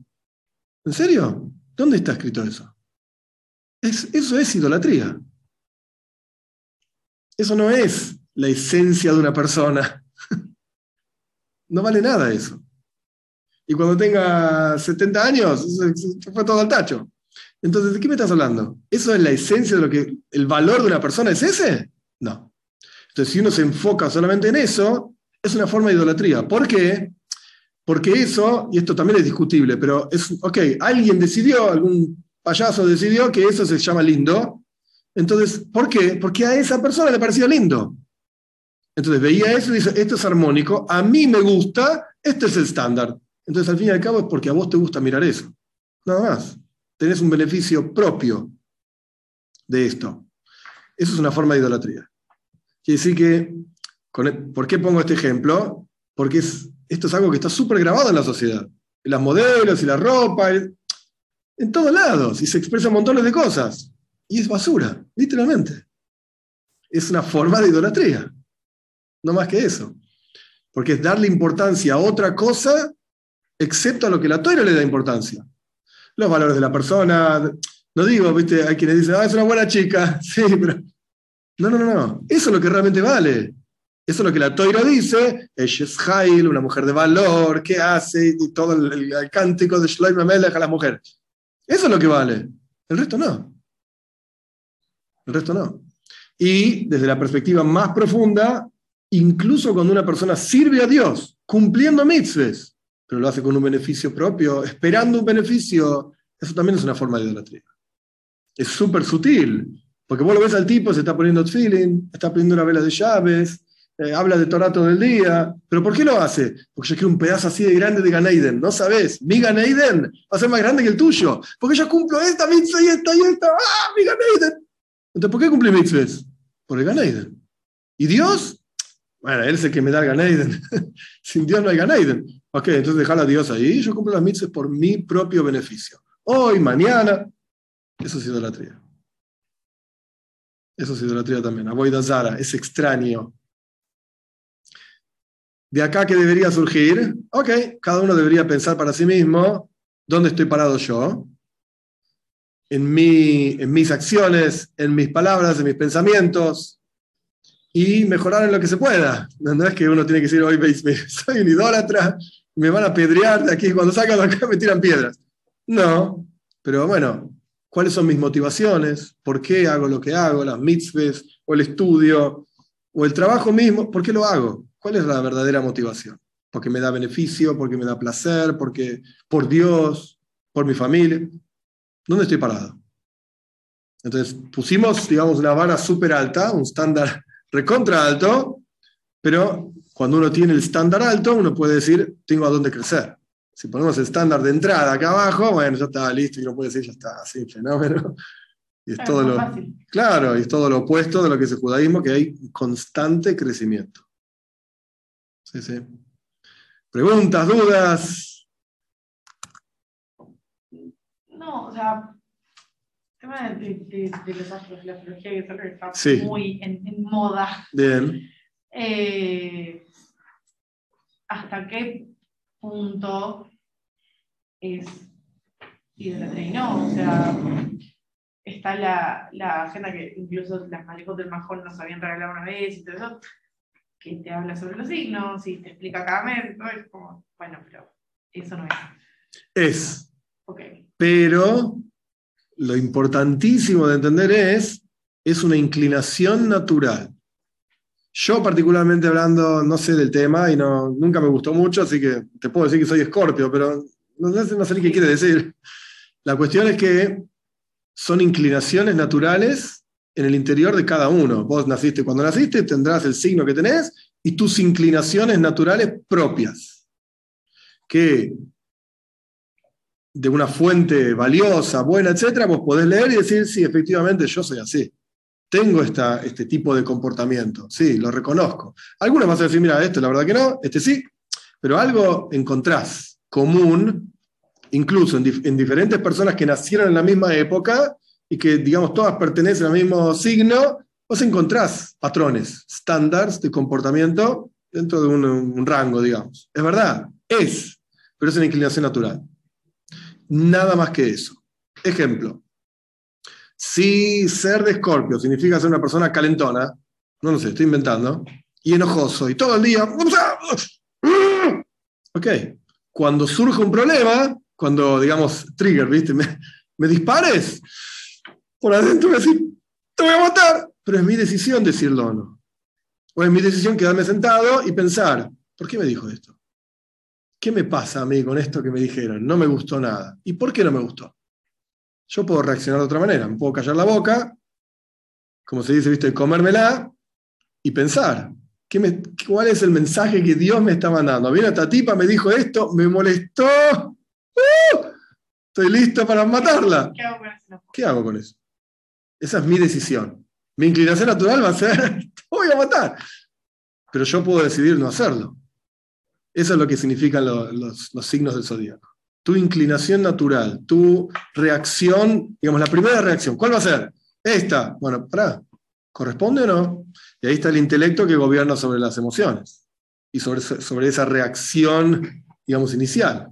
¿En serio? ¿Dónde está escrito eso? eso es idolatría. Eso no es la esencia de una persona. No vale nada eso. Y cuando tenga 70 años, fue todo al tacho. Entonces, ¿de qué me estás hablando? ¿Eso es la esencia de lo que el valor de una persona es ese? No. Entonces, si uno se enfoca solamente en eso, es una forma de idolatría. ¿Por qué? Porque eso, y esto también es discutible, pero es, ok, alguien decidió, algún payaso decidió que eso se llama lindo, entonces, ¿por qué? Porque a esa persona le parecía lindo. Entonces veía eso y dice, esto es armónico, a mí me gusta, este es el estándar. Entonces, al fin y al cabo, es porque a vos te gusta mirar eso. Nada más. Tenés un beneficio propio de esto. Eso es una forma de idolatría. Quiere decir que, ¿por qué pongo este ejemplo? Porque esto es algo que está súper grabado en la sociedad. En las modelos y la ropa, en todos lados, y se expresan montones de cosas. Y es basura, literalmente. Es una forma de idolatría. No más que eso. Porque es darle importancia a otra cosa excepto a lo que la toira le da importancia. Los valores de la persona. No digo, viste, hay quienes dicen, ah, es una buena chica. Sí, pero. No, no, no, no. Eso es lo que realmente vale. Eso es lo que la toira dice. Es Jail, una mujer de valor, ¿qué hace? Y todo el, cántico de Shloim a la mujer. Eso es lo que vale. El resto no. El resto no. Y desde la perspectiva más profunda, incluso cuando una persona sirve a Dios, cumpliendo mitzvahs, pero lo hace con un beneficio propio, esperando un beneficio, eso también es una forma de idolatría. Es súper sutil, porque vos lo ves al tipo, se está poniendo feeling, está poniendo una vela de llaves, eh, habla de Torah todo el día. ¿Pero por qué lo hace? Porque yo quiero un pedazo así de grande de Ganeiden. ¿No sabes? Mi Ganeiden va a ser más grande que el tuyo. Porque yo cumplo esta mitzvah y esta y esta. ¡Ah, mi Ganeiden! Entonces, ¿por qué cumple mitzvahs? Por el Ganeiden. ¿Y Dios? Bueno, Él es el que me da el Ganeiden. Sin Dios no hay Ganeiden. Ok, entonces dejar a Dios ahí. Yo cumplo las mitzvahs por mi propio beneficio. Hoy, mañana. Eso es idolatría. Eso es idolatría también. Avoida Zara, es extraño. De acá que debería surgir, ok, cada uno debería pensar para sí mismo, ¿dónde estoy parado yo? en, mi, en mis acciones, en mis palabras, en mis pensamientos y mejorar en lo que se pueda. No, es que uno tiene que decir, hoy soy un idólatra, me van a pedrear de aquí, cuando sacan acá me tiran piedras. No, pero bueno, ¿cuáles son mis motivaciones? ¿Por qué hago lo que hago? Las mitzvahs o el estudio o el trabajo mismo, ¿por qué lo hago? ¿Cuál es la verdadera motivación? Porque me da beneficio, porque me da placer, porque por Dios, por mi familia. ¿Dónde estoy parado? Entonces pusimos, digamos, una vara súper alta, un estándar recontra alto, pero cuando uno tiene el estándar alto, uno puede decir, tengo a dónde crecer. Si ponemos estándar de entrada acá abajo, bueno, ya está listo y uno puede decir, ya está, así, fenómeno. Y es todo lo, claro, y es todo lo opuesto de lo que es el judaísmo, que hay constante crecimiento. Sí, sí. Preguntas, dudas. No, o sea, el tema de, de, de los astros, la astrología que está Sí. muy en, en moda. Bien. Eh, ¿Hasta qué punto es y no? O sea, está la, la agenda que incluso las malecos del Majón nos habían regalado una vez y todo eso, que te habla sobre los signos y te explica cada mes, ¿no? Es como, bueno, pero eso no es. Es. Ok. Pero lo importantísimo de entender es, es una inclinación natural. Yo particularmente hablando, no sé del tema y no, nunca me gustó mucho, así que te puedo decir que soy escorpio, pero no, sé, no sé ni qué quiere decir. La cuestión es que son inclinaciones naturales en el interior de cada uno. Vos naciste cuando naciste, tendrás el signo que tenés y tus inclinaciones naturales propias, que de una fuente valiosa, buena, etcétera, vos podés leer y decir, sí, efectivamente, yo soy así. Tengo esta, este tipo de comportamiento, sí, lo reconozco. Algunos vas a decir, mira, este la verdad que no, este sí, pero algo encontrás común, incluso en, dif- en diferentes personas que nacieron en la misma época y que, digamos, todas pertenecen al mismo signo, vos encontrás patrones, estándares de comportamiento dentro de un rango, digamos. Es verdad, es, pero es una inclinación natural. Nada más que eso. Ejemplo. Si ser de Escorpio significa ser una persona calentona, no lo sé, estoy inventando, y enojoso, y todo el día. Ok. Cuando surge un problema, cuando, digamos, trigger, ¿viste? Me, me dispares, por adentro a decir, te voy a matar, pero es mi decisión decirlo o no. O es mi decisión quedarme sentado y pensar, ¿por qué me dijo esto? ¿Qué me pasa a mí con esto que me dijeron? No me gustó nada. ¿Y por qué no me gustó? Yo puedo reaccionar de otra manera. Me puedo callar la boca, como se dice, ¿viste? Comérmela y pensar. ¿qué me- ¿Cuál es el mensaje que Dios me está mandando? Viene esta tipa, me dijo esto, me molestó. ¡Uh! Estoy listo para matarla. ¿Qué hago con eso? ¿Qué hago con eso? Esa es mi decisión. Mi inclinación natural va a ser, te voy a matar. Pero yo puedo decidir no hacerlo. Eso es lo que significan lo- los, los signos del zodíaco. Tu inclinación natural, tu reacción, digamos, la primera reacción, ¿cuál va a ser? Esta. Bueno, pará, ¿corresponde o no? Y ahí está el intelecto que gobierna sobre las emociones y sobre, sobre esa reacción, digamos, inicial.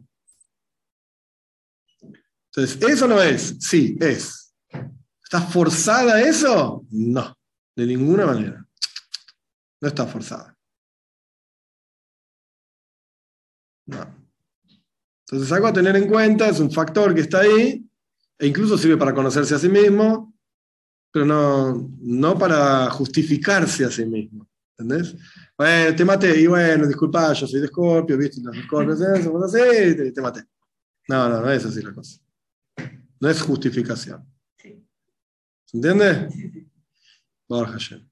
Entonces, ¿eso no es? Sí, es. ¿Está forzada eso? No, de ninguna manera. No está forzada. No. Entonces, algo a tener en cuenta, es un factor que está ahí, e incluso sirve para conocerse a sí mismo, pero no, no para justificarse a sí mismo. ¿Entendés? Bueno, te maté, y bueno, disculpa, yo soy de Escorpio, viste, los Escorpios eh, somos así, te, te maté. No, no, no es así la cosa. No es justificación. ¿Se entiende? Sí, sí.